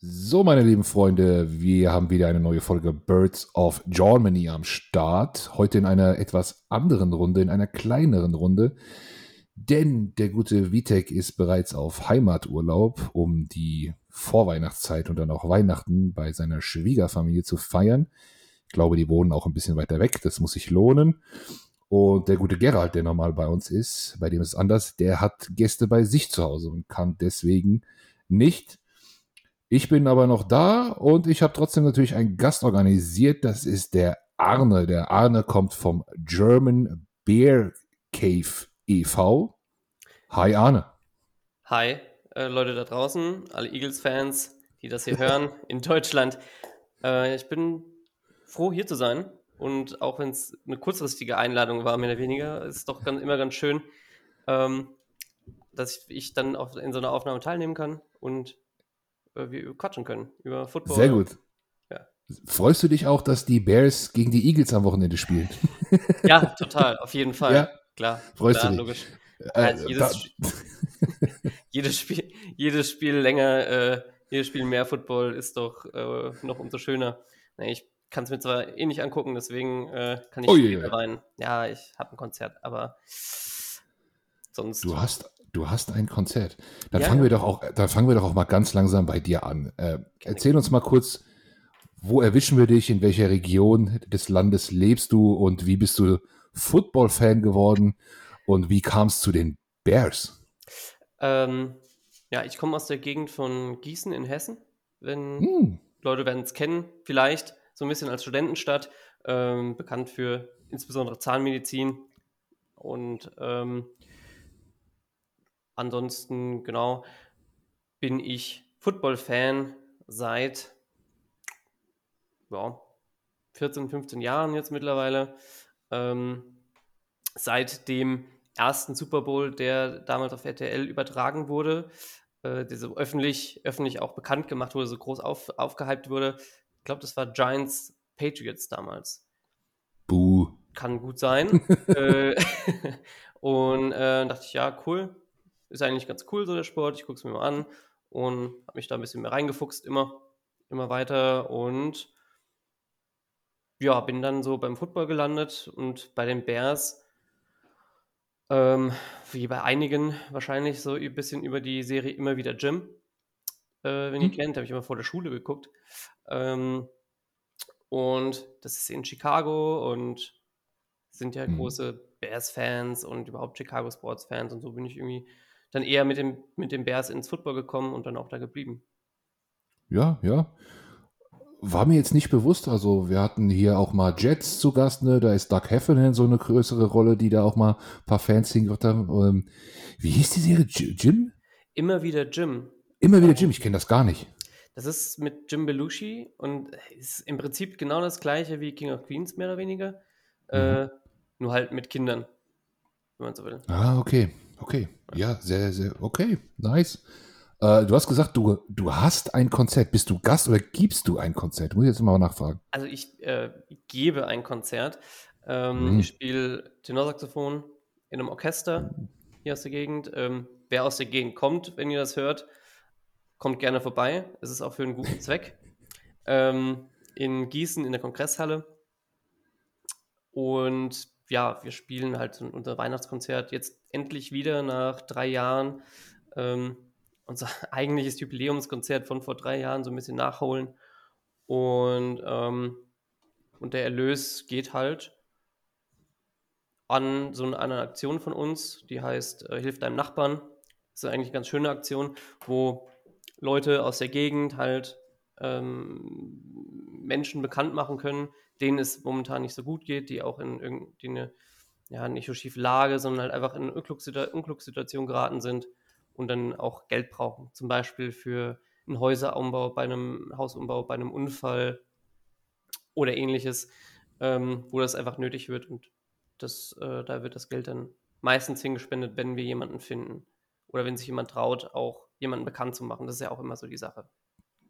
So, meine lieben Freunde, wir haben wieder eine neue Folge Birds of Germany am Start. Heute in einer etwas anderen Runde, in einer kleineren Runde. Denn der gute Vitek ist bereits auf Heimaturlaub, um die Vorweihnachtszeit und dann auch Weihnachten bei seiner Schwiegerfamilie zu feiern. Ich glaube, die wohnen auch ein bisschen weiter weg, das muss sich lohnen. Und der gute Gerald, der normal bei uns ist, bei dem ist es anders, der hat Gäste bei sich zu Hause und kann deswegen nicht. Ich bin aber noch da und ich habe trotzdem natürlich einen Gast organisiert. Das ist der Arne. Der Arne kommt vom German Bear Cave e.V. Hi Arne. Hi äh, Leute da draußen, alle Eagles-Fans, die das hier hören in Deutschland. Äh, ich bin froh hier zu sein und auch wenn es eine kurzfristige Einladung war, mehr oder weniger, ist es doch ganz, immer ganz schön, ähm, dass ich, ich dann auch in so einer Aufnahme teilnehmen kann und wir quatschen können über Football. Sehr gut. Ja. Freust du dich auch, dass die Bears gegen die Eagles am Wochenende spielen? Ja, total, auf jeden Fall. Ja? Klar. Freust klar, du dich? Logisch. Äh, jedes, jedes, Spiel, jedes Spiel länger, äh, jedes Spiel mehr Football ist doch äh, noch umso schöner. Nee, ich kann es mir zwar eh nicht angucken, deswegen äh, kann ich oh, yeah. rein. Ja, ich habe ein Konzert, aber sonst. Du hast Du hast ein Konzert. Dann ja, fangen wir doch auch, dann fangen wir doch auch mal ganz langsam bei dir an. Äh, erzähl uns mal kurz, wo erwischen wir dich, in welcher Region des Landes lebst du und wie bist du Football-Fan geworden und wie kam es zu den Bears? Ähm, ja, ich komme aus der Gegend von Gießen in Hessen. Wenn hm. Leute werden es kennen, vielleicht so ein bisschen als Studentenstadt, ähm, bekannt für insbesondere Zahnmedizin und ähm, Ansonsten, genau, bin ich Football-Fan seit ja, 14, 15 Jahren jetzt mittlerweile. Ähm, seit dem ersten Super Bowl, der damals auf RTL übertragen wurde, äh, der so öffentlich, öffentlich auch bekannt gemacht wurde, so groß auf, aufgehypt wurde. Ich glaube, das war Giants Patriots damals. Buh. Kann gut sein. äh, und äh, dachte ich, ja, cool, ist eigentlich ganz cool, so der Sport. Ich gucke es mir mal an und habe mich da ein bisschen mehr reingefuchst, immer, immer weiter. Und ja, bin dann so beim Football gelandet und bei den Bears, ähm, wie bei einigen wahrscheinlich so ein bisschen über die Serie immer wieder Jim. Äh, wenn ihr mhm. kennt, habe ich immer vor der Schule geguckt. Ähm, und das ist in Chicago und sind ja mhm. große Bears-Fans und überhaupt Chicago Sports-Fans und so bin ich irgendwie dann eher mit dem, mit dem Bears ins Football gekommen und dann auch da geblieben. Ja, ja. War mir jetzt nicht bewusst. Also, wir hatten hier auch mal Jets zu Gast, ne? Da ist Doug Heffernan so eine größere Rolle, die da auch mal ein paar Fans hingehört haben. Ähm, wie hieß die Serie? Jim? Immer wieder Jim. Immer wieder Jim, ich kenne das gar nicht. Das ist mit Jim Belushi und ist im Prinzip genau das gleiche wie King of Queens, mehr oder weniger. Mhm. Äh, nur halt mit Kindern, wenn man so will. Ah, okay. Okay, ja, sehr, sehr, okay, nice. Äh, du hast gesagt, du, du hast ein Konzert. Bist du Gast oder gibst du ein Konzert? Muss ich jetzt mal nachfragen. Also ich äh, gebe ein Konzert. Ähm, mhm. Ich spiele Tenorsaxophon in einem Orchester hier aus der Gegend. Ähm, wer aus der Gegend kommt, wenn ihr das hört, kommt gerne vorbei. Es ist auch für einen guten Zweck. Ähm, in Gießen in der Kongresshalle. Und ja, wir spielen halt unser Weihnachtskonzert jetzt endlich wieder nach drei Jahren. Ähm, unser eigentliches Jubiläumskonzert von vor drei Jahren so ein bisschen nachholen. Und, ähm, und der Erlös geht halt an so eine Aktion von uns, die heißt äh, Hilf deinem Nachbarn. Das ist eigentlich eine ganz schöne Aktion, wo Leute aus der Gegend halt ähm, Menschen bekannt machen können, denen es momentan nicht so gut geht, die auch in irgendeine, ja, nicht so schiefe Lage, sondern halt einfach in Unglückssituation geraten sind und dann auch Geld brauchen. Zum Beispiel für einen Häuserumbau, bei einem Hausumbau, bei einem Unfall oder ähnliches, ähm, wo das einfach nötig wird und das, äh, da wird das Geld dann meistens hingespendet, wenn wir jemanden finden oder wenn sich jemand traut, auch jemanden bekannt zu machen. Das ist ja auch immer so die Sache.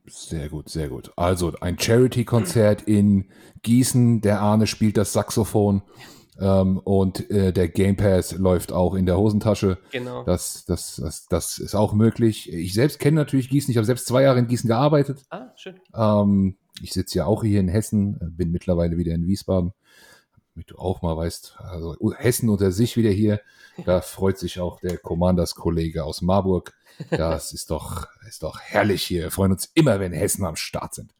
Sehr gut, sehr gut. Also ein Charity-Konzert in Gießen. Der Arne spielt das Saxophon. Ähm, und äh, der Game Pass läuft auch in der Hosentasche. Genau. Das, das, das, das ist auch möglich. Ich selbst kenne natürlich Gießen. Ich habe selbst zwei Jahre in Gießen gearbeitet. Ah, schön. Ähm, ich sitze ja auch hier in Hessen, bin mittlerweile wieder in Wiesbaden. Damit du auch mal weißt, also Hessen unter sich wieder hier. Da freut sich auch der Commanders-Kollege aus Marburg. Das ist doch, ist doch herrlich hier. Wir freuen uns immer, wenn Hessen am Start sind.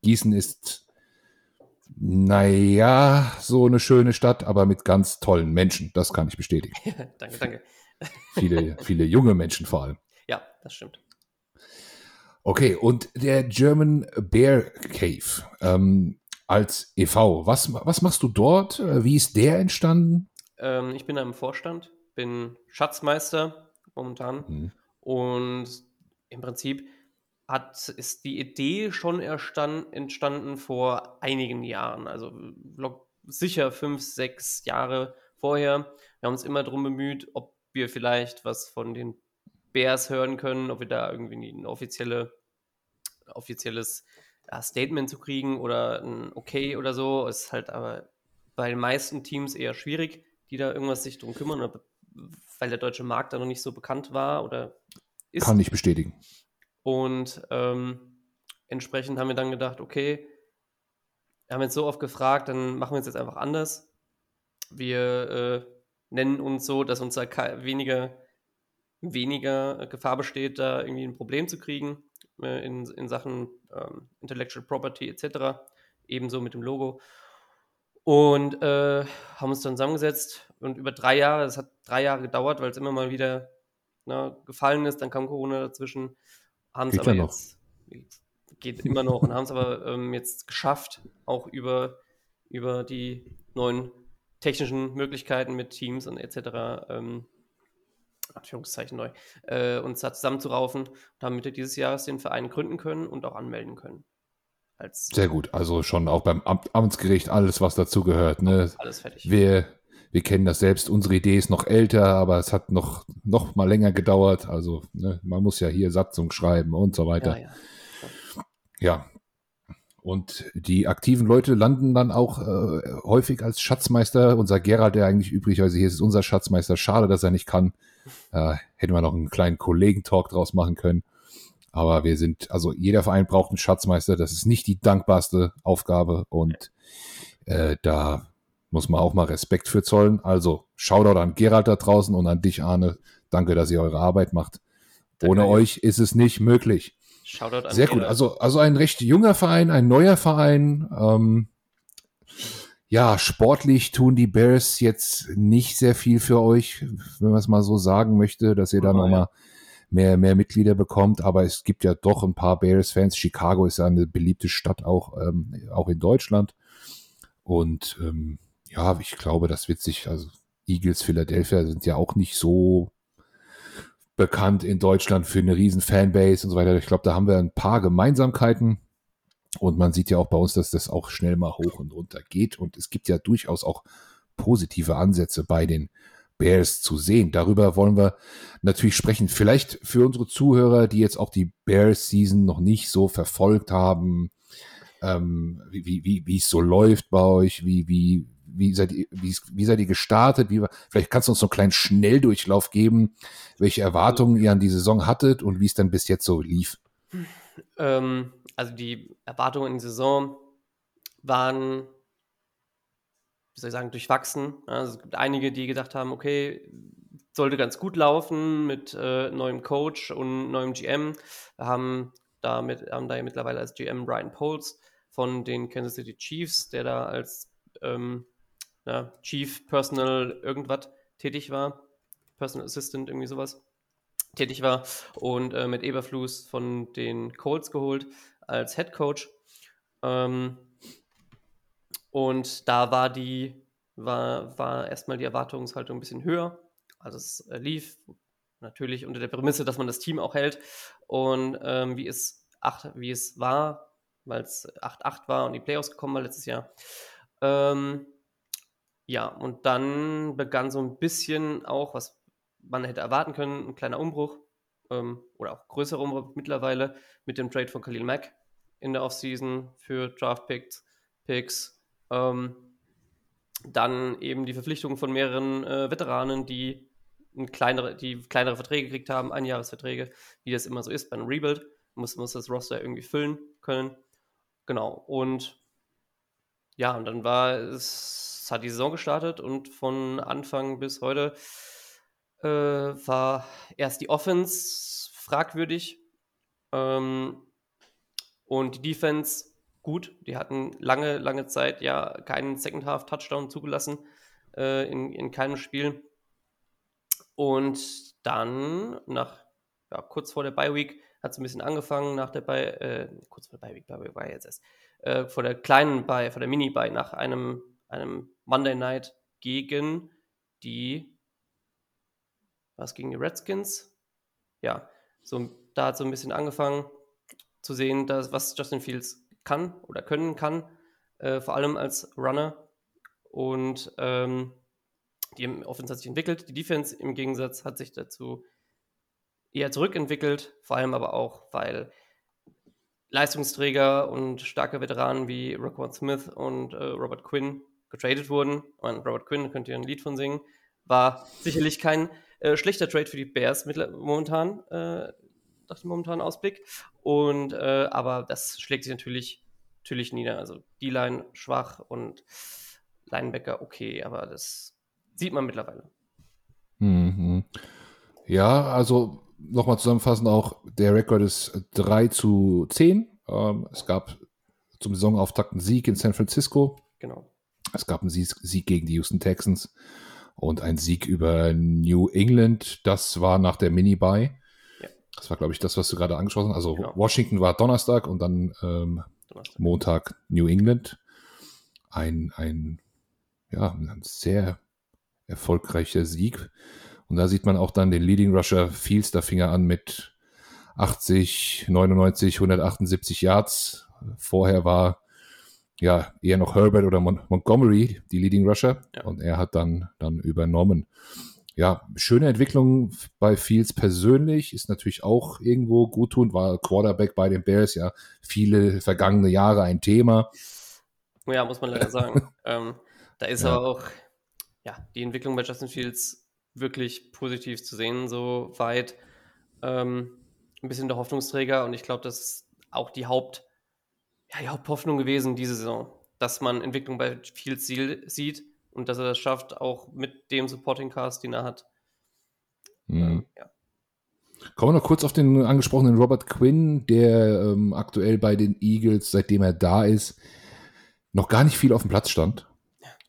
Gießen ist, naja, so eine schöne Stadt, aber mit ganz tollen Menschen. Das kann ich bestätigen. danke, danke. Viele, viele junge Menschen vor allem. Ja, das stimmt. Okay, und der German Bear Cave ähm, als e.V., was, was machst du dort? Wie ist der entstanden? Ähm, ich bin da im Vorstand, bin Schatzmeister momentan mhm. und im Prinzip hat, ist die Idee schon erstand, entstanden vor einigen Jahren, also sicher fünf, sechs Jahre vorher. Wir haben uns immer darum bemüht, ob wir vielleicht was von den Bears hören können, ob wir da irgendwie ein offizielle, offizielles Statement zu kriegen oder ein Okay oder so. Ist halt aber bei den meisten Teams eher schwierig, die da irgendwas sich drum kümmern, weil der deutsche Markt da noch nicht so bekannt war oder ist. Kann ich bestätigen. Und ähm, entsprechend haben wir dann gedacht, okay, wir haben jetzt so oft gefragt, dann machen wir es jetzt einfach anders. Wir äh, nennen uns so, dass uns da weniger, weniger Gefahr besteht, da irgendwie ein Problem zu kriegen äh, in, in Sachen ähm, Intellectual Property etc. Ebenso mit dem Logo. Und äh, haben uns dann zusammengesetzt und über drei Jahre, es hat drei Jahre gedauert, weil es immer mal wieder na, ne, gefallen ist, dann kam Corona dazwischen haben es aber jetzt, geht immer noch und haben es aber ähm, jetzt geschafft, auch über, über die neuen technischen Möglichkeiten mit Teams und etc. Ähm, Anführungszeichen neu, äh, uns da zusammenzuraufen und haben Mitte dieses Jahres den Verein gründen können und auch anmelden können. Als Sehr gut, also schon auch beim Amt, Amtsgericht alles, was dazugehört. Ne? Alles fertig. Wir, wir kennen das selbst, unsere Idee ist noch älter, aber es hat noch, noch mal länger gedauert. Also ne, man muss ja hier Satzung schreiben und so weiter. Ja, ja. ja. Und die aktiven Leute landen dann auch äh, häufig als Schatzmeister. Unser Gerald, der eigentlich üblicherweise hier ist, ist unser Schatzmeister. Schade, dass er nicht kann. Äh, hätten wir noch einen kleinen Kollegentalk draus machen können. Aber wir sind, also jeder Verein braucht einen Schatzmeister. Das ist nicht die dankbarste Aufgabe. Und äh, da muss man auch mal Respekt für zollen. Also Shoutout an Gerald da draußen und an dich, Arne. Danke, dass ihr eure Arbeit macht. Danke, Ohne euch ist es nicht möglich. Shoutout an Sehr Gerald. gut. Also, also ein recht junger Verein, ein neuer Verein. Ähm, ja, sportlich tun die Bears jetzt nicht sehr viel für euch, wenn man es mal so sagen möchte, dass ihr da oh, nochmal ja. mehr, mehr Mitglieder bekommt. Aber es gibt ja doch ein paar Bears-Fans. Chicago ist ja eine beliebte Stadt auch, ähm, auch in Deutschland. Und ähm, ja, ich glaube, das wird sich, also Eagles Philadelphia sind ja auch nicht so bekannt in Deutschland für eine riesen Fanbase und so weiter. Ich glaube, da haben wir ein paar Gemeinsamkeiten. Und man sieht ja auch bei uns, dass das auch schnell mal hoch und runter geht. Und es gibt ja durchaus auch positive Ansätze bei den Bears zu sehen. Darüber wollen wir natürlich sprechen. Vielleicht für unsere Zuhörer, die jetzt auch die Bears Season noch nicht so verfolgt haben, ähm, wie, wie, wie es so läuft bei euch, wie, wie, wie seid ihr, wie, wie seid ihr gestartet? Wie, vielleicht kannst du uns so einen kleinen Schnelldurchlauf geben, welche Erwartungen ihr an die Saison hattet und wie es dann bis jetzt so lief. Ähm, also die Erwartungen in die Saison waren, wie soll ich sagen, durchwachsen. Also es gibt einige, die gedacht haben, okay, sollte ganz gut laufen mit äh, neuem Coach und neuem GM. Wir haben, damit, haben da ja mittlerweile als GM Brian Poles von den Kansas City Chiefs, der da als ähm, ja, Chief Personal irgendwas tätig war, Personal Assistant, irgendwie sowas tätig war und äh, mit Eberflus von den Colts geholt als Head Coach. Ähm, und da war die, war, war erstmal die Erwartungshaltung ein bisschen höher. Also es äh, lief natürlich unter der Prämisse, dass man das Team auch hält. Und ähm, wie, es acht, wie es war, weil es 8-8 war und die Playoffs gekommen war letztes Jahr, ähm, ja, und dann begann so ein bisschen auch, was man hätte erwarten können, ein kleiner Umbruch ähm, oder auch größerer Umbruch mittlerweile mit dem Trade von Khalil Mack in der Offseason für Draft Picks. Ähm, Dann eben die Verpflichtung von mehreren äh, Veteranen, die, kleinere, die kleinere Verträge gekriegt haben, Einjahresverträge, wie das immer so ist bei einem Rebuild. Muss, muss das Roster irgendwie füllen können. Genau. Und ja, und dann war es, hat die Saison gestartet und von Anfang bis heute äh, war erst die Offense fragwürdig ähm, und die Defense gut. Die hatten lange, lange Zeit ja keinen Second-Half-Touchdown zugelassen äh, in, in keinem Spiel. Und dann, nach ja, kurz vor der Bye-Week, hat es ein bisschen angefangen, nach der Bye, äh, kurz vor der Bye-Week, Bye-Week war jetzt erst, äh, vor der kleinen Bye, vor der Mini-Bye, nach einem, einem Monday Night gegen die, was gegen die Redskins? Ja, so, da hat so ein bisschen angefangen zu sehen, dass, was Justin Fields kann oder können kann, äh, vor allem als Runner. Und ähm, die Offense hat sich entwickelt. Die Defense im Gegensatz hat sich dazu eher zurückentwickelt, vor allem aber auch, weil Leistungsträger und starke Veteranen wie Roquan Smith und äh, Robert Quinn getradet wurden. Und Robert Quinn, könnt ihr ein Lied von singen, war sicherlich kein äh, schlechter Trade für die Bears momentan, äh, nach dem momentanen Ausblick. Und äh, aber das schlägt sich natürlich, natürlich nieder. Also die Line schwach und Linebacker okay, aber das sieht man mittlerweile. Mhm. Ja, also nochmal zusammenfassend auch, der Rekord ist 3 zu 10. Ähm, es gab zum Saisonauftakt einen Sieg in San Francisco. Genau. Es gab einen Sieg, Sieg gegen die Houston Texans und ein Sieg über New England. Das war nach der Mini-Buy. Das war, glaube ich, das, was du gerade angesprochen hast. Also genau. Washington war Donnerstag und dann ähm, Donnerstag. Montag New England. Ein, ein, ja, ein sehr erfolgreicher Sieg. Und da sieht man auch dann den Leading Rusher Fields, da fing er an mit 80, 99, 178 Yards. Vorher war ja eher noch Herbert oder Mon Montgomery die Leading Rusher ja. und er hat dann, dann übernommen. Ja, schöne Entwicklung bei Fields persönlich ist natürlich auch irgendwo gut tun, war Quarterback bei den Bears ja viele vergangene Jahre ein Thema. Ja, muss man leider sagen. ähm, da ist ja. aber auch ja, die Entwicklung bei Justin Fields wirklich positiv zu sehen, so weit. Ähm, ein bisschen der Hoffnungsträger und ich glaube, das ist auch die, Haupt, ja, die Haupthoffnung gewesen diese Saison, dass man Entwicklung bei Fields sieht und dass er das schafft, auch mit dem Supporting Cast, den er hat. Mhm. Ähm, ja. Kommen wir noch kurz auf den angesprochenen Robert Quinn, der ähm, aktuell bei den Eagles, seitdem er da ist, noch gar nicht viel auf dem Platz stand.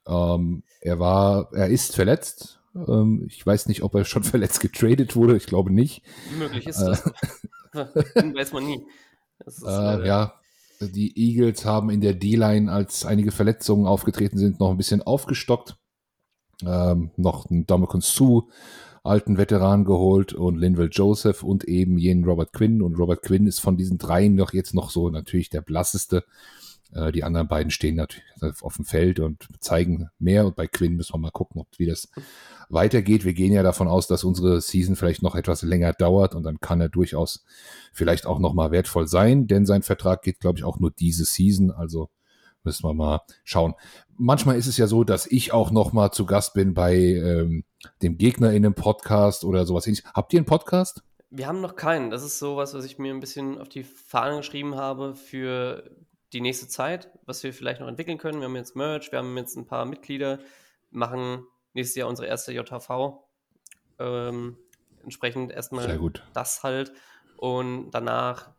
Ja. Ähm, er war, er ist verletzt, ähm, ich weiß nicht, ob er schon verletzt getradet wurde. Ich glaube nicht. Möglich ist das. Äh, weiß man nie. Äh, ja, die Eagles haben in der D-Line, als einige Verletzungen aufgetreten sind, noch ein bisschen aufgestockt. Ähm, noch einen Dominican Sue, alten Veteran geholt und Linville Joseph und eben jenen Robert Quinn. Und Robert Quinn ist von diesen dreien noch jetzt noch so natürlich der blasseste. Äh, die anderen beiden stehen natürlich auf dem Feld und zeigen mehr. Und bei Quinn müssen wir mal gucken, ob wie das weitergeht. Wir gehen ja davon aus, dass unsere Season vielleicht noch etwas länger dauert und dann kann er durchaus vielleicht auch noch mal wertvoll sein, denn sein Vertrag geht, glaube ich, auch nur diese Season. Also müssen wir mal schauen. Manchmal ist es ja so, dass ich auch noch mal zu Gast bin bei ähm, dem Gegner in einem Podcast oder sowas ähnliches. Habt ihr einen Podcast? Wir haben noch keinen. Das ist sowas, was ich mir ein bisschen auf die Fahne geschrieben habe für die nächste Zeit, was wir vielleicht noch entwickeln können. Wir haben jetzt Merch, wir haben jetzt ein paar Mitglieder, machen nächstes Jahr unsere erste JHV. Ähm, entsprechend erstmal das halt. Und danach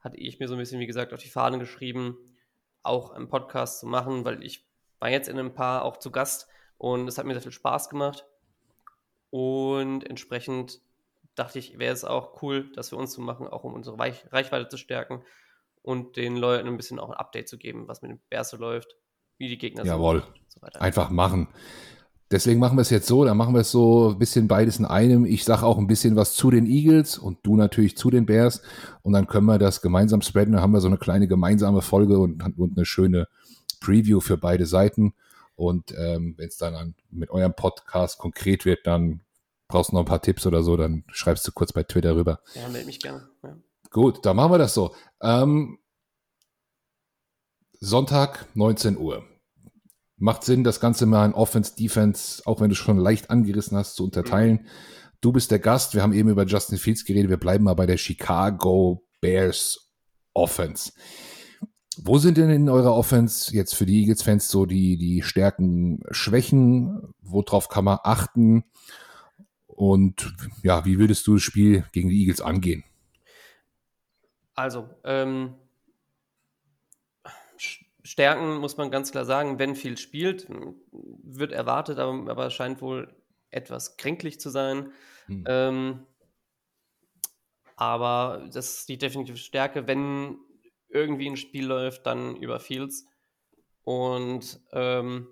hatte ich mir so ein bisschen, wie gesagt, auf die Fahne geschrieben, auch einen Podcast zu machen, weil ich war jetzt in ein paar auch zu Gast und es hat mir sehr viel Spaß gemacht. Und entsprechend dachte ich, wäre es auch cool, das für uns zu machen, auch um unsere Reichweite zu stärken und den Leuten ein bisschen auch ein Update zu geben, was mit dem Berse läuft, wie die Gegner Jawohl. sind. Jawohl. So Einfach machen. Deswegen machen wir es jetzt so, dann machen wir es so ein bisschen beides in einem. Ich sage auch ein bisschen was zu den Eagles und du natürlich zu den Bears und dann können wir das gemeinsam spreaden. Dann haben wir so eine kleine gemeinsame Folge und, und eine schöne Preview für beide Seiten. Und ähm, wenn es dann an, mit eurem Podcast konkret wird, dann brauchst du noch ein paar Tipps oder so, dann schreibst du kurz bei Twitter rüber. Ja, melde mich gerne. Ja. Gut, dann machen wir das so. Ähm, Sonntag, 19 Uhr. macht Sinn, das Ganze mal in Offense, Defense, auch wenn du schon leicht angerissen hast, zu unterteilen. Du bist der Gast. Wir haben eben über Justin Fields geredet. Wir bleiben mal bei der Chicago Bears Offense. Wo sind denn in eurer Offense jetzt für die Eagles-Fans so die, die Stärken, Schwächen? Worauf kann man achten? Und ja, wie würdest du das Spiel gegen die Eagles angehen? Also, ähm, Stärken muss man ganz klar sagen, wenn viel spielt, wird erwartet, aber, aber scheint wohl etwas kränklich zu sein. Hm. Ähm, aber das ist die definitive Stärke. Wenn irgendwie ein Spiel läuft, dann über Fields. Und ähm,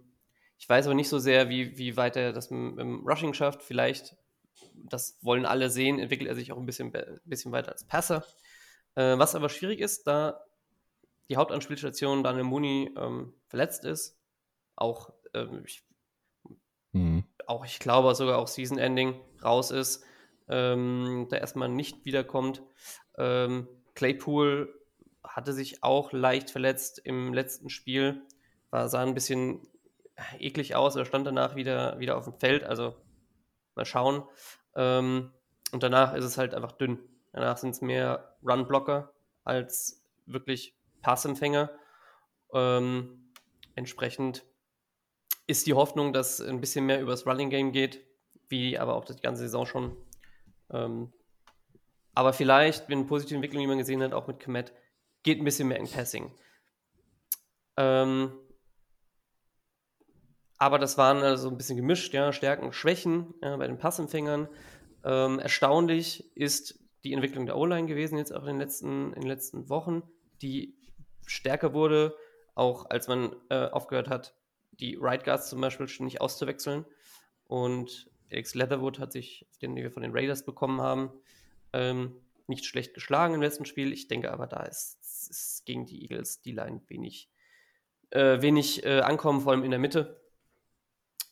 ich weiß aber nicht so sehr, wie, wie weit er das im, im Rushing schafft. Vielleicht, das wollen alle sehen, entwickelt er sich auch ein bisschen, bisschen weiter als Passer. Äh, was aber schwierig ist, da die Hauptanspielstation Daniel Mooney ähm, verletzt ist, auch, ähm, ich, mhm. auch ich glaube sogar auch Season Ending raus ist, ähm, der erstmal nicht wiederkommt. Ähm, Claypool hatte sich auch leicht verletzt im letzten Spiel, war, sah ein bisschen eklig aus, er stand danach wieder, wieder auf dem Feld, also mal schauen. Ähm, und danach ist es halt einfach dünn. Danach sind es mehr Run-Blocker als wirklich Passempfänger. Ähm, entsprechend ist die Hoffnung, dass ein bisschen mehr übers Running Game geht, wie aber auch die ganze Saison schon. Ähm, aber vielleicht, wenn eine positive Entwicklung, die man gesehen hat, auch mit Komet, geht ein bisschen mehr in Passing. Ähm, aber das waren also ein bisschen gemischt, ja, Stärken, Schwächen ja, bei den Passempfängern. Ähm, erstaunlich ist die Entwicklung der O-Line gewesen, jetzt auch in den letzten, in den letzten Wochen, die stärker wurde, auch als man äh, aufgehört hat, die Right Guards zum Beispiel ständig auszuwechseln. Und Alex Leatherwood hat sich, den wir von den Raiders bekommen haben, ähm, nicht schlecht geschlagen im letzten Spiel. Ich denke aber, da ist, ist gegen die Eagles die Line wenig, äh, wenig äh, ankommen, vor allem in der Mitte,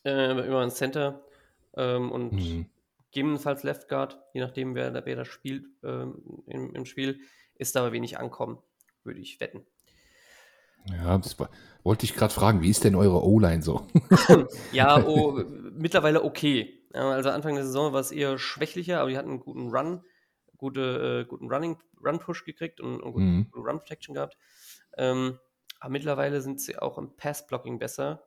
äh, über ein Center ähm, und mhm. Gegebenenfalls Left Guard, je nachdem, wer, wer das spielt ähm, im, im Spiel, ist da aber wenig ankommen, würde ich wetten. Ja, das war, wollte ich gerade fragen, wie ist denn eure O-Line so? ja, oh, mittlerweile okay. Also Anfang der Saison war es eher schwächlicher, aber die hatten einen guten Run gute, äh, guten Running, Run-Push gekriegt und, und guten mhm. Run-Protection gehabt. Ähm, aber mittlerweile sind sie auch im Pass-Blocking besser,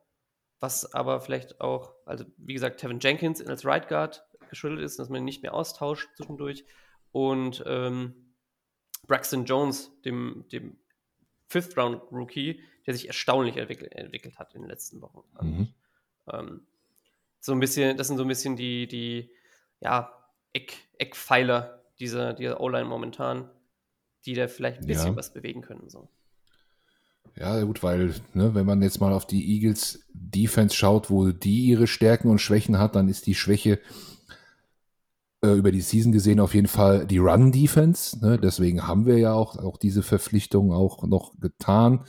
was aber vielleicht auch, also wie gesagt, Tevin Jenkins als Right Guard geschuldet ist, dass man nicht mehr austauscht zwischendurch und ähm, Braxton Jones, dem, dem Fifth-Round-Rookie, der sich erstaunlich entwickelt, entwickelt hat in den letzten Wochen. Mhm. Ähm, so ein bisschen, das sind so ein bisschen die, die ja, Eck, Eckpfeiler dieser, dieser O-Line momentan, die da vielleicht ein bisschen ja. was bewegen können. So. Ja, gut, weil, ne, wenn man jetzt mal auf die Eagles Defense schaut, wo die ihre Stärken und Schwächen hat, dann ist die Schwäche äh, über die Season gesehen auf jeden Fall die Run Defense. Ne? Deswegen haben wir ja auch, auch diese Verpflichtung auch noch getan.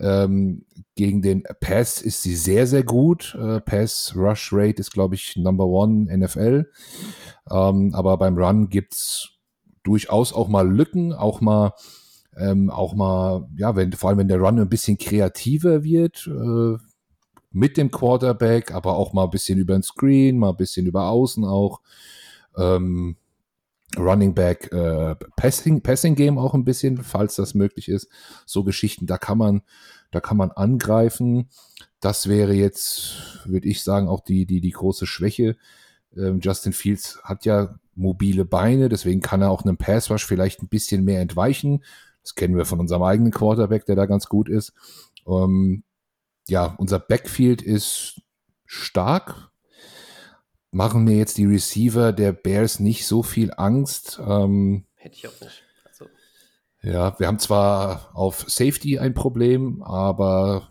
Ähm, gegen den Pass ist sie sehr, sehr gut. Äh, Pass Rush Rate ist, glaube ich, Number One NFL. Ähm, aber beim Run gibt's durchaus auch mal Lücken, auch mal, ähm, auch mal, ja, wenn, vor allem wenn der Run ein bisschen kreativer wird, äh, mit dem Quarterback, aber auch mal ein bisschen über den Screen, mal ein bisschen über Außen auch. Ähm, Running Back äh, Passing, Passing Game auch ein bisschen, falls das möglich ist. So Geschichten, da kann man, da kann man angreifen. Das wäre jetzt, würde ich sagen, auch die, die, die große Schwäche ähm, Justin Fields hat ja mobile Beine, deswegen kann er auch einem Pass Rush vielleicht ein bisschen mehr entweichen. Das kennen wir von unserem eigenen Quarterback, der da ganz gut ist. Ähm, ja, unser Backfield ist stark. Machen mir jetzt die Receiver der Bears nicht so viel Angst. Ähm, Hätte ich auch nicht. Also. Ja, wir haben zwar auf Safety ein Problem, aber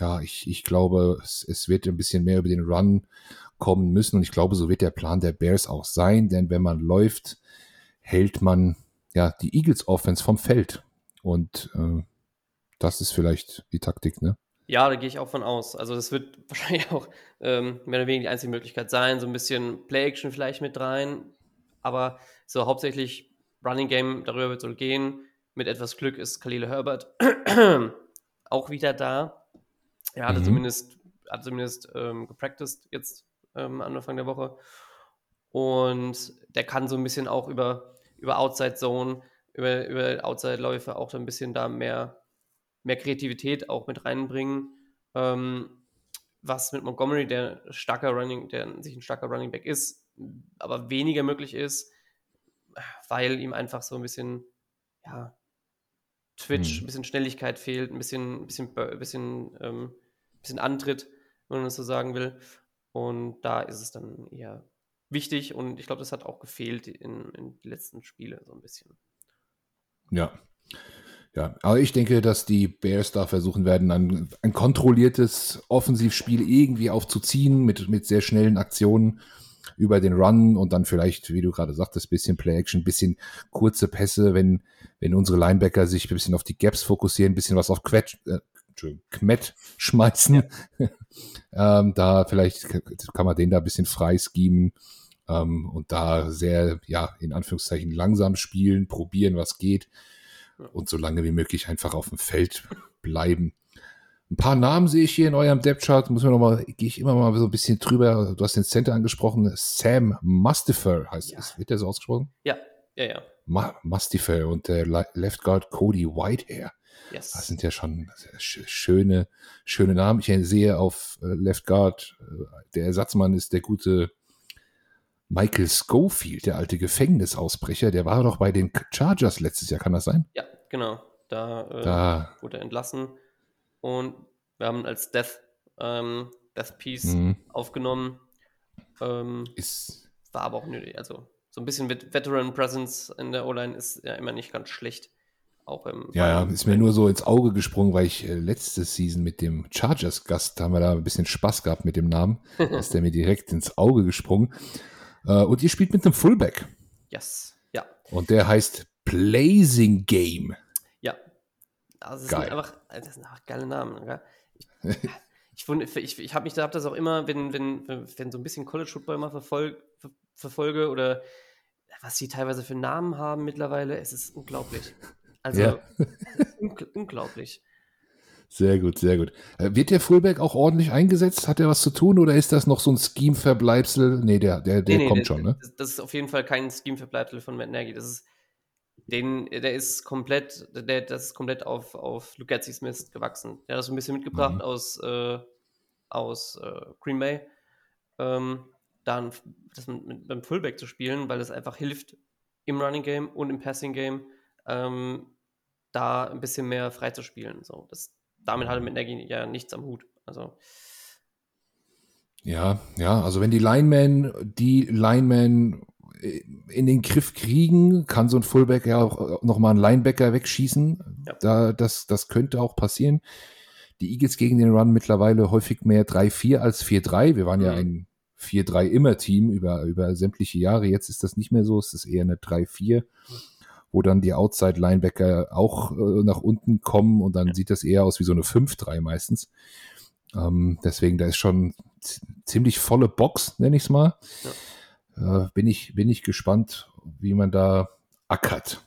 ja, ich, ich glaube, es, es wird ein bisschen mehr über den Run kommen müssen. Und ich glaube, so wird der Plan der Bears auch sein, denn wenn man läuft, hält man ja die Eagles Offense vom Feld. Und äh, das ist vielleicht die Taktik, ne? Ja, da gehe ich auch von aus. Also das wird wahrscheinlich auch ähm, mehr oder weniger die einzige Möglichkeit sein, so ein bisschen Play-Action vielleicht mit rein. Aber so hauptsächlich Running Game, darüber wird es wohl gehen. Mit etwas Glück ist Khalil Herbert auch wieder da. Er hatte Mhm. zumindest, hat zumindest ähm, gepracticed jetzt ähm, Anfang der Woche. Und der kann so ein bisschen auch über, über Outside Zone, über, über Outside-Läufe auch so ein bisschen da mehr, mehr Kreativität auch mit reinbringen. Ähm, was mit Montgomery, der starker Running, der sich ein starker Running Back ist, aber weniger möglich ist, weil ihm einfach so ein bisschen, ja, Twitch, Hm. ein bisschen Schnelligkeit fehlt, ein bisschen, ein bisschen, ein bisschen, ähm, ein bisschen Antritt, wenn man das so sagen will. Und da ist es dann eher wichtig und ich glaube, das hat auch gefehlt in, in den letzten Spielen so ein bisschen. Ja. Ja, aber ich denke, dass die Bears da versuchen werden, ein, ein kontrolliertes Offensivspiel irgendwie aufzuziehen mit, mit sehr schnellen Aktionen über den Run und dann vielleicht, wie du gerade sagtest, bisschen Play-Action, bisschen kurze Pässe, wenn, wenn unsere Linebacker sich ein bisschen auf die Gaps fokussieren, ein bisschen was auf Quetsch, äh, Kmet schmeißen. ähm, da vielleicht kann man den da ein bisschen frei schemen ähm, und da sehr, ja, in Anführungszeichen langsam spielen, probieren, was geht und so lange wie möglich einfach auf dem Feld bleiben. Ein paar Namen sehe ich hier in eurem Depth-Chart. Muss man noch mal, gehe ich immer mal so ein bisschen drüber. Du hast den Center angesprochen. Sam Mustifer heißt Ja. es. Wird der so ausgesprochen? Ja, ja, ja. Ma Mustifer und der Le- Left Guard Cody Whitehair. Yes. Das sind ja schon schöne, schöne Namen. Ich sehe auf äh, Left Guard, äh, der Ersatzmann ist der gute Michael Schofield, der alte Gefängnisausbrecher. Der war doch bei den Chargers letztes Jahr, kann das sein? ja, genau. Da, äh, Da, wurde er entlassen und wir haben als Death, ähm, Death Piece mh, aufgenommen. Ähm, ist, war aber auch nötig. Also so ein bisschen Vet Veteran Presence in der O-Line ist ja immer nicht ganz schlecht. Auch im ja, ja, ist mir nur so ins Auge gesprungen, weil ich äh, letzte Season mit dem Chargers-Gast, da haben wir da ein bisschen Spaß gehabt mit dem Namen. ist der mir direkt ins Auge gesprungen. Äh, und ihr spielt mit einem Fullback. yes. Ja. Und der heißt Blazing Game. Ja. Also das Geil. sind einfach, das sind einfach geile Namen. Gell? Ich, ich, ich, ich habe mich da hab das auch immer, wenn, wenn, wenn, so ein bisschen College Football mal verfol ver verfolge oder was sie teilweise für Namen haben mittlerweile, es ist unglaublich. Also Ja. ungl unglaublich. Sehr gut, sehr gut. Äh, Wird der Fullback auch ordentlich eingesetzt? Hat er was zu tun oder ist das noch so ein Scheme-Verbleibsel? Nee, der, der, der Nee, nee, kommt das- schon, ne? Das, das ist auf jeden Fall kein Scheme-Verbleibsel von Matt Nagy. Das ist, den, der ist komplett, der, das ist komplett auf, auf Lucazzis Mist gewachsen. Der hat das so ein bisschen mitgebracht Mhm. aus, äh, aus äh, Green Bay. Ähm, dann das mit, mit beim Fullback zu spielen, weil das einfach hilft im Running Game und im Passing Game, ähm, da ein bisschen mehr frei zu spielen. So, das, damit hatte Matt Nagy ja nichts am Hut. Also, Ja, ja, also wenn die Linemen, die Linemen äh, in den Griff kriegen, kann so ein Fullback ja auch nochmal einen Linebacker wegschießen. Ja. Da, das, das könnte auch passieren. Die Eagles gegen den Run mittlerweile häufig mehr 3-4 als 4-3. Wir waren ja Mhm. ein 4-3 immer Team über, über sämtliche Jahre. Jetzt ist das nicht mehr so. Es ist eher eine 3-4, wo dann die Outside-Linebacker auch äh, nach unten kommen und dann sieht das eher aus wie so eine 5-3 meistens. Ähm, deswegen, da ist schon ziemlich volle Box, nenne ich es mal. Äh, bin, ich, bin ich gespannt, wie man da ackert.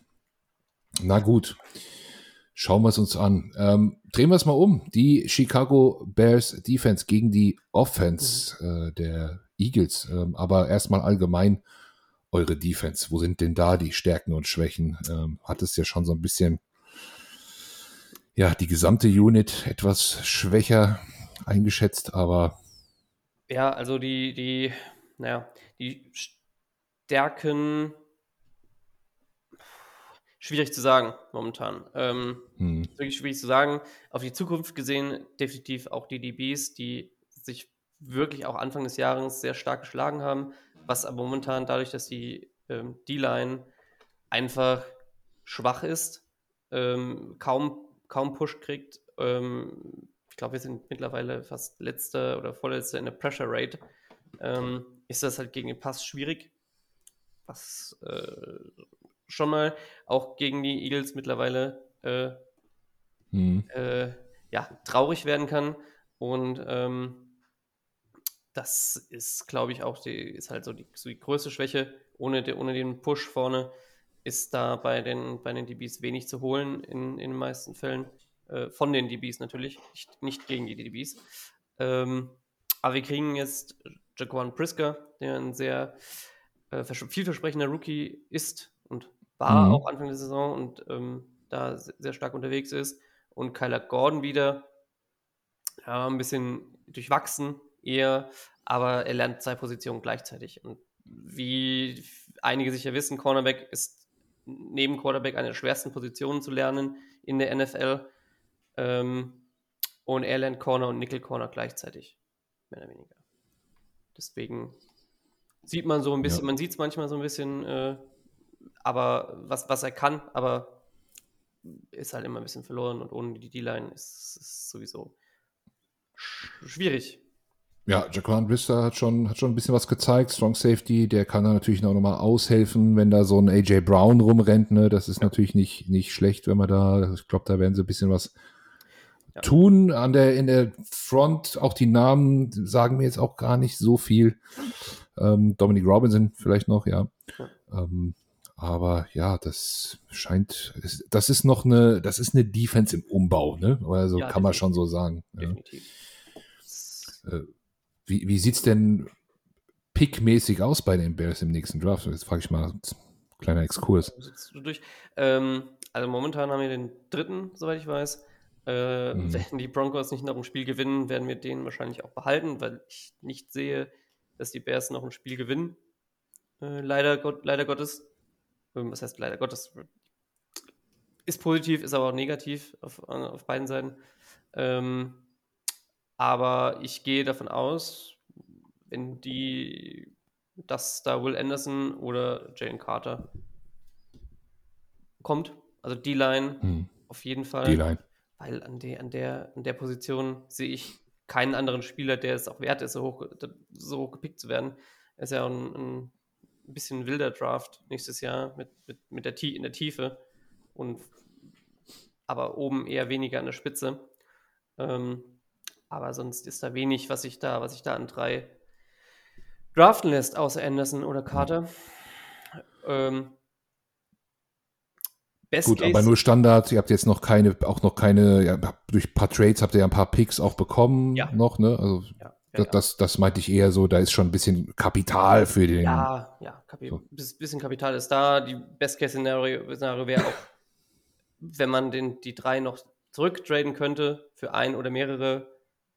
Na gut, schauen wir es uns an. Ähm, drehen wir es mal um. Die Chicago Bears Defense gegen die Offense äh, der Eagles. Ähm, aber erstmal allgemein eure Defense. Wo sind denn da die Stärken und Schwächen? Ähm, hat es ja schon so ein bisschen, ja, die gesamte Unit etwas schwächer eingeschätzt, aber Ja, also die, die, naja, die Stärken, schwierig zu sagen momentan. Ähm, hm, wirklich schwierig zu sagen. Auf die Zukunft gesehen, definitiv auch die DBs, die sich wirklich auch Anfang des Jahres sehr stark geschlagen haben, was aber momentan dadurch, dass die ähm, D-Line einfach schwach ist, ähm, kaum, kaum Push kriegt. Ähm, ich glaube, wir sind mittlerweile fast letzter oder vorletzter in der Pressure Rate. Ähm, ist das halt gegen den Pass schwierig. Was äh, schon mal auch gegen die Eagles mittlerweile äh, hm, äh, ja, traurig werden kann. Und ähm, das ist, glaube ich, auch die, ist halt so die, so die größte Schwäche. Ohne, de, ohne den Push vorne ist da bei den, bei den DBs wenig zu holen in, in den meisten Fällen. Äh, von den DBs natürlich, nicht, nicht gegen die DBs. Ähm, aber wir kriegen jetzt Jaquan Prisker, der ein sehr äh, vielversprechender Rookie ist und war mhm. auch Anfang der Saison und ähm, da sehr stark unterwegs ist. Und Kyler Gordon wieder, ja, ein bisschen durchwachsen eher, aber er lernt zwei Positionen gleichzeitig. Und wie einige sicher wissen, Cornerback ist neben Quarterback eine der schwersten Positionen zu lernen in der NFL. Ähm, und er lernt Corner und Nickel Corner gleichzeitig, mehr oder weniger. Deswegen sieht man so ein bisschen, ja. man sieht es manchmal so ein bisschen, äh, aber was, was er kann, aber ist halt immer ein bisschen verloren und ohne die D-Line ist es sowieso schwierig. Ja, Jaquan Brister hat schon, hat schon ein bisschen was gezeigt. Strong Safety, der kann da natürlich auch nochmal aushelfen, wenn da so ein AJ Brown rumrennt. Ne? Das ist ja. natürlich nicht, nicht schlecht, wenn man da, ich glaube, da werden sie ein bisschen was ja. tun. An der, in der Front, auch die Namen sagen mir jetzt auch gar nicht so viel. Ähm, Dominic Robinson vielleicht noch, ja. ja. Ähm, aber ja, das scheint, das ist noch eine, das ist eine Defense im Umbau, ne? Also kann man schon so sagen. Definitiv. Äh, wie, wie sieht es denn pickmäßig aus bei den Bears im nächsten Draft? Jetzt frage ich mal, kleiner Exkurs. Ähm, also momentan haben wir den dritten, soweit ich weiß. Äh, mhm. Wenn die Broncos nicht noch ein Spiel gewinnen, werden wir den wahrscheinlich auch behalten, weil ich nicht sehe, dass die Bears noch ein Spiel gewinnen. Äh, leider, Gott, leider Gottes. Ähm, was heißt leider Gottes? Ist positiv, ist aber auch negativ auf, auf beiden Seiten. Ähm, aber ich gehe davon aus, wenn die, dass da Will Anderson oder Jalen Carter kommt, also die Line hm. auf jeden Fall. Die Line. Weil an, die, an, der, an der Position sehe ich keinen anderen Spieler, der es auch wert ist, so hoch, so hoch gepickt zu werden. Er ist ja ein, ein bisschen wilder Draft nächstes Jahr mit, mit, mit der in der Tiefe und aber oben eher weniger an der Spitze. Ähm, aber sonst ist da wenig, was sich da, was sich da an drei draften lässt, außer Anderson oder Carter. Ähm, Best Gut, Case, aber nur Standard. Ihr habt jetzt noch keine, auch noch keine, ja, durch ein paar Trades habt ihr ja ein paar Picks auch bekommen ja. noch, ne? Also ja, das, das, das, meinte ich eher so, da ist schon ein bisschen Kapital für den. Ja, ja, Kapi so. bisschen Kapital ist da. Die Best-Case-Szenario wäre auch, wenn man den, die drei noch zurücktraden könnte für ein oder mehrere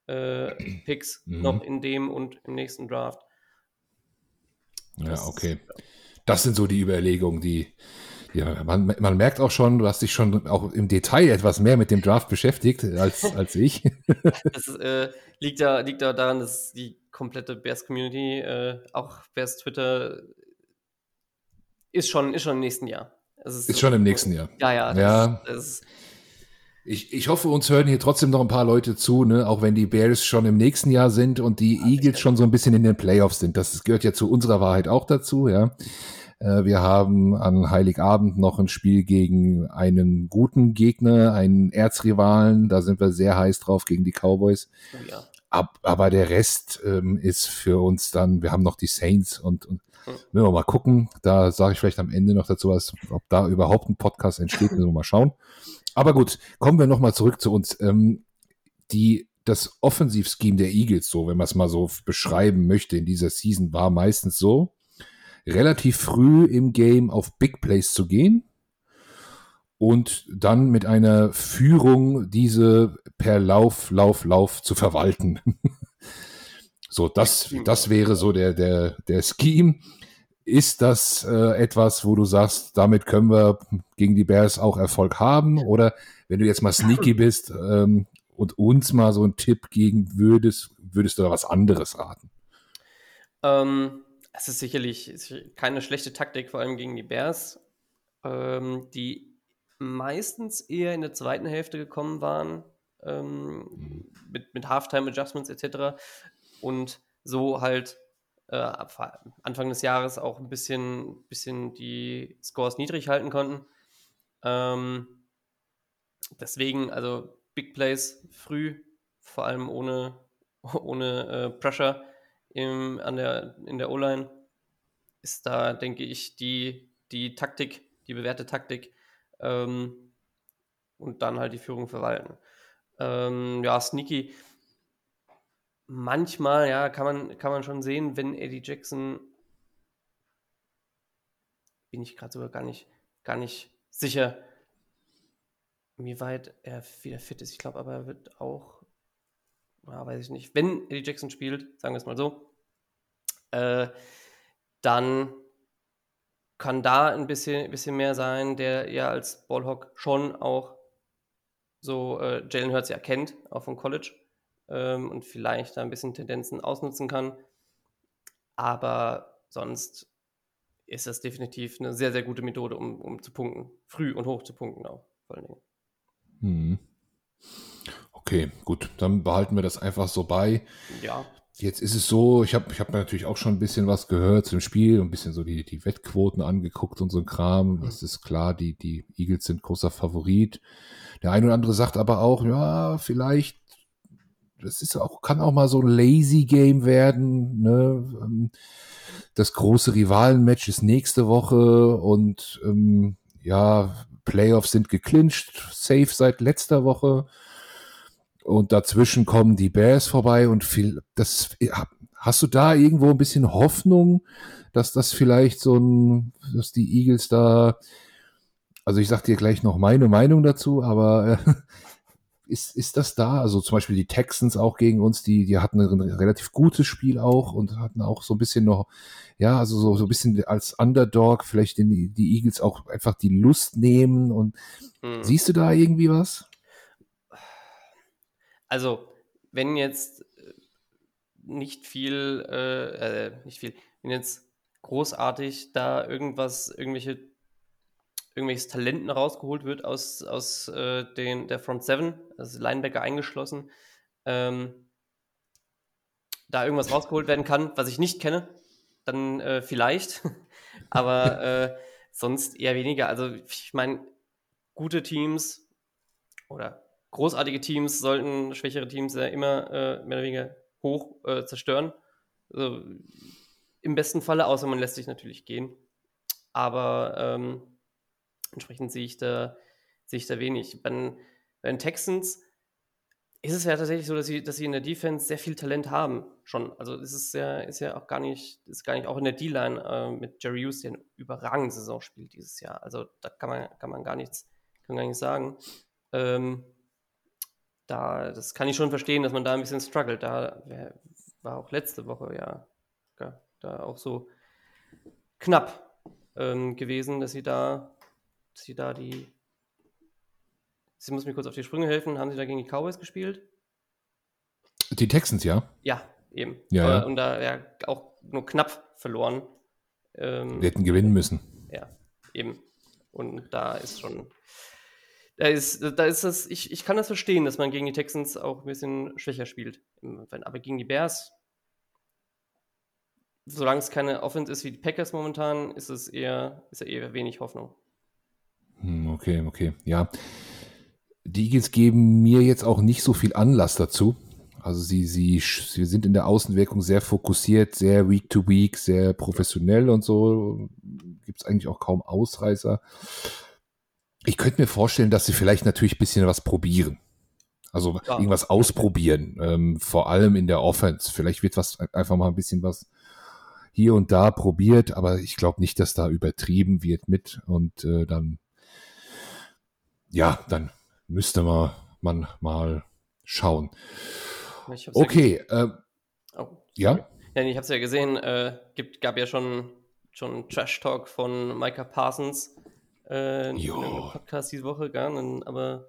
äh, Picks mhm. noch in dem und im nächsten Draft. Ja, das okay. Ist, das sind so die Überlegungen, die, ja, man, man merkt auch schon, du hast dich schon auch im Detail etwas mehr mit dem Draft beschäftigt als, als ich. das äh, liegt, ja, liegt ja daran, dass die komplette Bears-Community, äh, auch Bears Twitter, ist schon, ist schon im nächsten Jahr. ist, ist schon im nächsten Jahr. Ja, ja. Das, ja. Das, ich, ich hoffe, uns hören hier trotzdem noch ein paar Leute zu, ne? auch wenn die Bears schon im nächsten Jahr sind und die Eagles schon so ein bisschen in den Playoffs sind. Das gehört ja zu unserer Wahrheit auch dazu, ja. Äh, wir haben an Heiligabend noch ein Spiel gegen einen guten Gegner, einen Erzrivalen. Da sind wir sehr heiß drauf gegen die Cowboys. Oh ja. Ab, aber der Rest ähm, ist für uns dann, wir haben noch die Saints und, und hm. müssen wir mal gucken. Da sage ich vielleicht am Ende noch dazu was, ob da überhaupt ein Podcast entsteht, müssen wir mal schauen. Aber gut, kommen wir nochmal zurück zu uns. Ähm, die, das Offensivscheme der Eagles, so, wenn man es mal so beschreiben möchte, in dieser Season war meistens so, relativ früh im Game auf Big Plays zu gehen und dann mit einer Führung diese per Lauf, Lauf, Lauf zu verwalten. so, das, das wäre so der, der, der Scheme. Ist das äh, etwas, wo du sagst, damit können wir gegen die Bears auch Erfolg haben? Oder wenn du jetzt mal sneaky bist ähm, und uns mal so einen Tipp geben würdest, würdest du da was anderes raten? Ähm, es ist sicherlich keine schlechte Taktik, vor allem gegen die Bears, ähm, die meistens eher in der zweiten Hälfte gekommen waren, ähm, mhm. mit, mit Halftime-Adjustments etc. Und so halt äh, Anfang des Jahres auch ein bisschen, bisschen die Scores niedrig halten konnten. Ähm, deswegen, also Big Plays früh, vor allem ohne, ohne äh, Pressure im, an der, in der O-Line, ist da, denke ich, die, die Taktik, die bewährte Taktik. Ähm, und dann halt die Führung verwalten. Ähm, ja, sneaky. Manchmal, ja, kann man, kann man schon sehen, wenn Eddie Jackson, bin ich gerade sogar gar nicht, gar nicht sicher, wie weit er wieder fit ist. Ich glaube aber, er wird auch, ja, weiß ich nicht, wenn Eddie Jackson spielt, sagen wir es mal so, äh, dann kann da ein bisschen, bisschen mehr sein, der ja als Ballhawk schon auch so äh, Jalen Hurts ja kennt, auch vom College, ähm, und vielleicht da ein bisschen Tendenzen ausnutzen kann. Aber sonst ist das definitiv eine sehr, sehr gute Methode, um, um zu punkten. Früh und hoch zu punkten auch, vor allen Dingen. Hm. Okay, gut, dann behalten wir das einfach so bei. Ja. Jetzt ist es so, ich habe ich hab natürlich auch schon ein bisschen was gehört zum Spiel, ein bisschen so die, die Wettquoten angeguckt und so ein Kram. Das ist klar, die, die Eagles sind großer Favorit. Der eine oder andere sagt aber auch, ja, vielleicht, das ist auch, kann auch mal so ein Lazy Game werden. Ne? Ähm, das große Rivalenmatch ist nächste Woche und ähm, ja, Playoffs sind geclincht, safe seit letzter Woche. Und dazwischen kommen die Bears vorbei und viel, das, hast du da irgendwo ein bisschen Hoffnung, dass das vielleicht so ein, dass die Eagles da, also ich sag dir gleich noch meine Meinung dazu, aber äh, ist, ist das da? Also zum Beispiel die Texans auch gegen uns, die, die hatten ein relativ gutes Spiel auch und hatten auch so ein bisschen noch, ja, also so, so ein bisschen als Underdog vielleicht den, die Eagles auch einfach die Lust nehmen und hm. siehst du da irgendwie was? Also, wenn jetzt äh, nicht viel, äh, äh, nicht viel, wenn jetzt großartig da irgendwas, irgendwelche, irgendwelches Talenten rausgeholt wird aus, aus äh, den, der Front Seven, also Linebacker eingeschlossen, ähm, da irgendwas rausgeholt werden kann, was ich nicht kenne, dann äh, vielleicht, aber äh, sonst eher weniger. Also ich meine, gute Teams oder großartige Teams sollten schwächere Teams ja immer äh, mehr oder weniger hoch äh, zerstören. Also, Im besten Falle, außer man lässt sich natürlich gehen. Aber ähm, entsprechend sehe ich da, sehe ich da wenig. Bei, den Texans ist es ja tatsächlich so, dass sie, dass sie in der Defense sehr viel Talent haben schon. Also es ist ja, ist ja auch gar nicht, ist gar nicht auch in der D-Line äh, mit Jerry Hughes, der eine überragende Saison spielt dieses Jahr. Also da kann man, kann man gar nichts, kann gar nichts sagen. Ähm, da, das kann ich schon verstehen, dass man da ein bisschen struggelt. Da wär, war auch letzte Woche ja, ja da auch so knapp ähm, gewesen, dass sie da, sie da die. Sie muss mir kurz auf die Sprünge helfen. Haben sie da gegen die Cowboys gespielt? Die Texans, ja. Ja, eben. Ja, ja. Und da ja auch nur knapp verloren. Ähm, Wir hätten gewinnen müssen. Ja, eben. Und da ist schon da ist, da ist das, ich, ich kann das verstehen, dass man gegen die Texans auch ein bisschen schwächer spielt. Aber gegen die Bears, solange es keine Offense ist wie die Packers momentan, ist es eher, ist eher wenig Hoffnung. Hm, okay, okay, ja. Die Eagles geben mir jetzt auch nicht so viel Anlass dazu. Also sie, sie, sie sind in der Außenwirkung sehr fokussiert, sehr Week to Week, sehr professionell und so. Gibt es eigentlich auch kaum Ausreißer. Ich könnte mir vorstellen, dass sie vielleicht natürlich ein bisschen was probieren. Also ja. irgendwas ausprobieren, ähm, vor allem in der Offense. Vielleicht wird was einfach mal ein bisschen was hier und da probiert, aber ich glaube nicht, dass da übertrieben wird mit und äh, dann ja, dann müsste man, man mal schauen. Okay, ja, äh, oh, ja? ja? Ich habe es ja gesehen, äh, gibt, gab ja schon, schon Trash Talk von Micah Parsons äh, in einem Podcast diese Woche, gar nicht, aber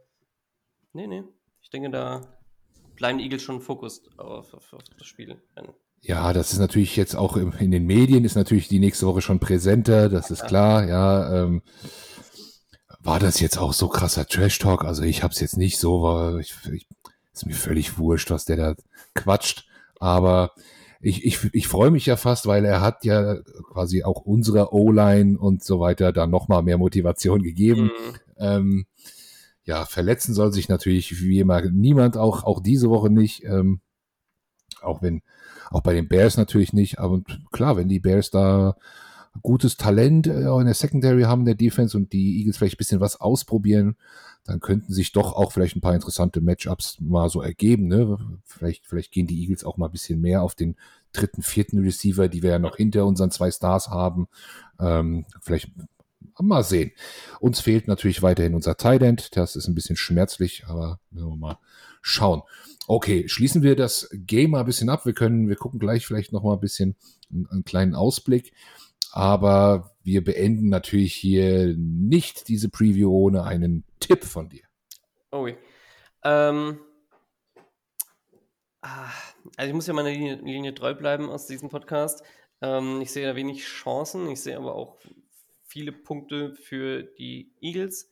nee, nee. Ich denke, da bleiben die Eagles schon fokussiert auf, auf, auf, das Spiel. Ja, das ist natürlich jetzt auch im, in den Medien, ist natürlich die nächste Woche schon präsenter, das ist klar, ja. Ähm, war das jetzt auch so krasser Trash-Talk? Also ich habe es jetzt nicht so, war ich, ich, ist mir völlig wurscht, was der da quatscht, aber ich, ich, ich freue mich ja fast, weil er hat ja quasi auch unserer O-Line und so weiter da nochmal mehr Motivation gegeben. Mhm. Ähm, ja, verletzen soll sich natürlich wie immer niemand, auch, auch diese Woche nicht. Ähm, auch wenn, auch bei den Bears natürlich nicht. Aber klar, wenn die Bears da gutes Talent äh, in der Secondary haben in der Defense und die Eagles vielleicht ein bisschen was ausprobieren, dann könnten sich doch auch vielleicht ein paar interessante Matchups mal so ergeben. Ne? Vielleicht, vielleicht gehen die Eagles auch mal ein bisschen mehr auf den dritten, vierten Receiver, die wir ja noch hinter unseren zwei Stars haben. Ähm, vielleicht mal sehen. Uns fehlt natürlich weiterhin unser End. Das ist ein bisschen schmerzlich, aber wir mal schauen. Okay, schließen wir das Game mal ein bisschen ab. Wir können, wir gucken gleich vielleicht noch mal ein bisschen einen, einen kleinen Ausblick. Aber wir beenden natürlich hier nicht diese Preview ohne einen Tipp von dir. Oh, ähm, ah, also ich muss ja meiner Linie, Linie treu bleiben aus diesem Podcast. Ähm, ich sehe da wenig Chancen, ich sehe aber auch viele Punkte für die Eagles.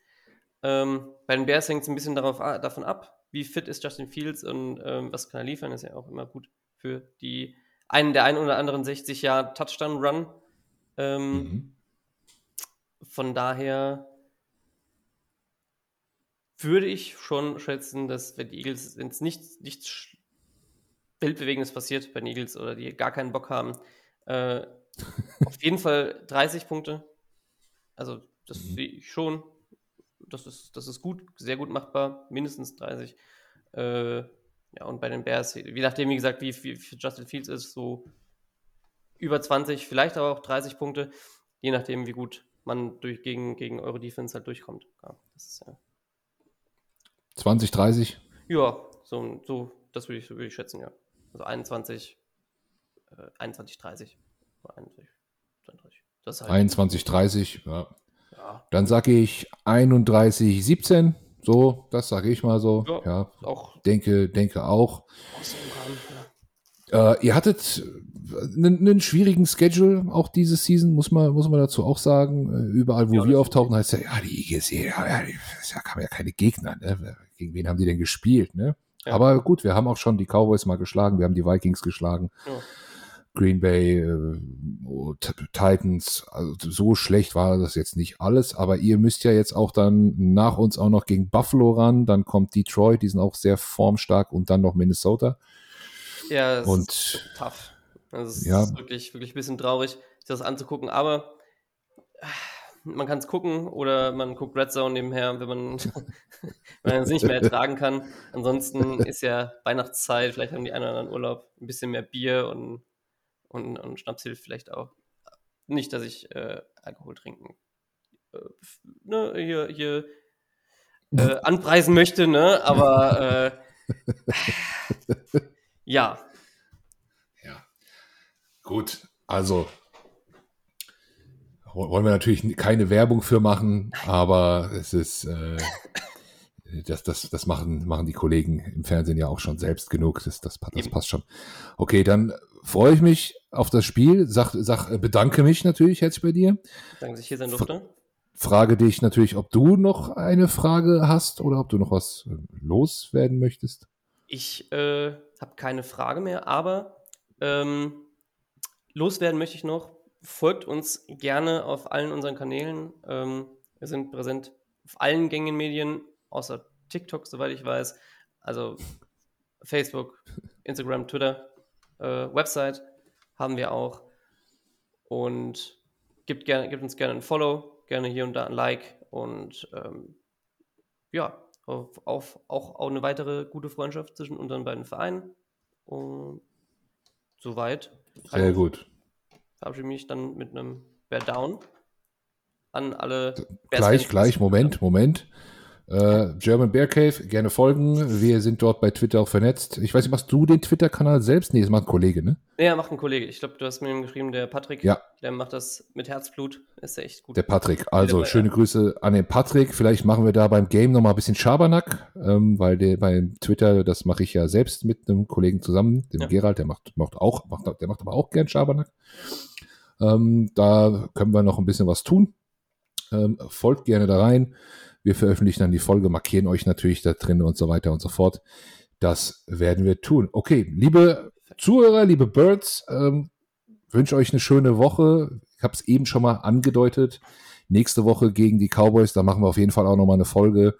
Ähm, bei den Bears hängt es ein bisschen darauf, davon ab, wie fit ist Justin Fields und ähm, was kann er liefern. Ist ja auch immer gut für die einen der einen oder anderen 60 Jahre Touchdown Run. Ähm, mhm. Von daher würde ich schon schätzen, dass wenn die Eagles, wenn es nichts, nichts Weltbewegendes passiert bei den Eagles oder die gar keinen Bock haben, äh, auf jeden Fall 30 Punkte. Also das mhm. sehe ich schon. Das ist, das ist gut, sehr gut machbar, mindestens 30. Äh, ja, und bei den Bears, je nachdem, wie gesagt, wie, wie Justin Fields ist, so über 20, vielleicht aber auch 30 Punkte, je nachdem, wie gut man durch, gegen, gegen eure Defense halt durchkommt. Ja, ja 20, 30? Ja, so, so das würde ich, würd ich schätzen, ja. Also 21, äh, 21, 30. 21, 32. Das halt 21, 30, ja. ja. Dann sage ich 31, 17. So, das sage ich mal so. Ja, ja. Auch. Denke, denke auch. Äh, ihr hattet einen, einen, schwierigen Schedule auch diese Season, muss man, muss man dazu auch sagen. Äh, überall, wo ja, wir auftauchen, heißt ja, ja, die Eagles, ja, ja, da kamen ja keine Gegner. Ne? Gegen wen haben die denn gespielt? Ne? Ja. Aber gut, wir haben auch schon die Cowboys mal geschlagen, wir haben die Vikings geschlagen. Ja. Green Bay, äh, Titans, also so schlecht war das jetzt nicht alles, aber ihr müsst ja jetzt auch dann nach uns auch noch gegen Buffalo ran, dann kommt Detroit, die sind auch sehr formstark und dann noch Minnesota. Ja, das und, ist tough. Also es ja. ist wirklich, wirklich ein bisschen traurig, sich das anzugucken, aber man kann es gucken oder man guckt Red Zone nebenher, wenn man, wenn man es nicht mehr ertragen kann. Ansonsten ist ja Weihnachtszeit, vielleicht haben die einen oder anderen Urlaub, ein bisschen mehr Bier und, und, und Schnaps hilft vielleicht auch. Nicht, dass ich äh, Alkohol trinken äh, ne, hier, hier äh, anpreisen möchte, ne? aber äh, ja. Ja. Gut, also wollen wir natürlich keine Werbung für machen, aber es ist, äh, das, das, das machen, machen die Kollegen im Fernsehen ja auch schon selbst genug. Das, das, das passt schon. Okay, dann freue ich mich auf das Spiel. Sag, sag, bedanke mich natürlich jetzt bei dir. Danke, dass ich hier sein durfte. Frage dich natürlich, ob du noch eine Frage hast oder ob du noch was äh, loswerden möchtest. Ich äh, habe keine Frage mehr, aber ähm, loswerden möchte ich noch folgt uns gerne auf allen unseren Kanälen. Ähm, wir sind präsent auf allen gängigen Medien, außer TikTok, soweit ich weiß. Also Facebook, Instagram, Twitter, äh, Website haben wir auch. Und gibt, gerne, gibt uns gerne ein Follow, gerne hier und da ein Like und ähm, ja, auf, auf, auch, auch eine weitere gute Freundschaft zwischen unseren beiden Vereinen. Und soweit. Sehr gut verabschiede mich dann mit einem Bear Down an alle. Gleich, gleich, Moment, Moment. Äh, German Bear Cave, gerne folgen. Wir sind dort bei Twitter auch vernetzt. Ich weiß nicht, machst du den Twitter-Kanal selbst? Nee, das macht ein Kollege, ne? Ja, macht ein Kollege. Ich glaube, du hast mir ihm geschrieben, der Patrick. Ja. Der macht das mit Herzblut. Ist ja echt gut. Der Patrick. Also, dabei, schöne ja. Grüße an den Patrick. Vielleicht machen wir da beim Game nochmal ein bisschen Schabernack, ähm, weil der bei Twitter, das mache ich ja selbst mit einem Kollegen zusammen, dem ja. Gerald, der macht, macht auch, macht, der macht aber auch gern Schabernack. Ähm, da können wir noch ein bisschen was tun. Ähm, folgt gerne da rein. Wir veröffentlichen dann die Folge, markieren euch natürlich da drin und so weiter und so fort. Das werden wir tun. Okay, liebe Zuhörer, liebe Birds, ähm, wünsche euch eine schöne Woche. Ich habe es eben schon mal angedeutet. Nächste Woche gegen die Cowboys, da machen wir auf jeden Fall auch noch mal eine Folge.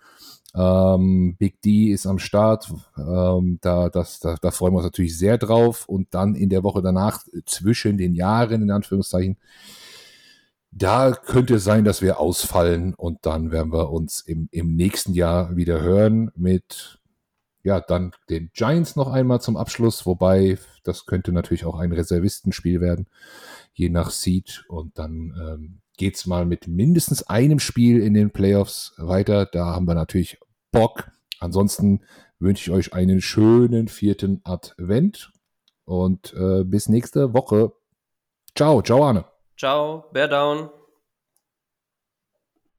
Ähm, Big D ist am Start. Ähm, da, das, da, da freuen wir uns natürlich sehr drauf. Und dann in der Woche danach, zwischen den Jahren, in Anführungszeichen, da könnte es sein, dass wir ausfallen und dann werden wir uns im, im nächsten Jahr wieder hören mit, ja, dann den Giants noch einmal zum Abschluss, wobei das könnte natürlich auch ein Reservistenspiel werden, je nach Seed und dann ähm, geht es mal mit mindestens einem Spiel in den Playoffs weiter. Da haben wir natürlich Bock. Ansonsten wünsche ich euch einen schönen vierten Advent und äh, bis nächste Woche. Ciao, ciao Arne. Ciao, Bear down.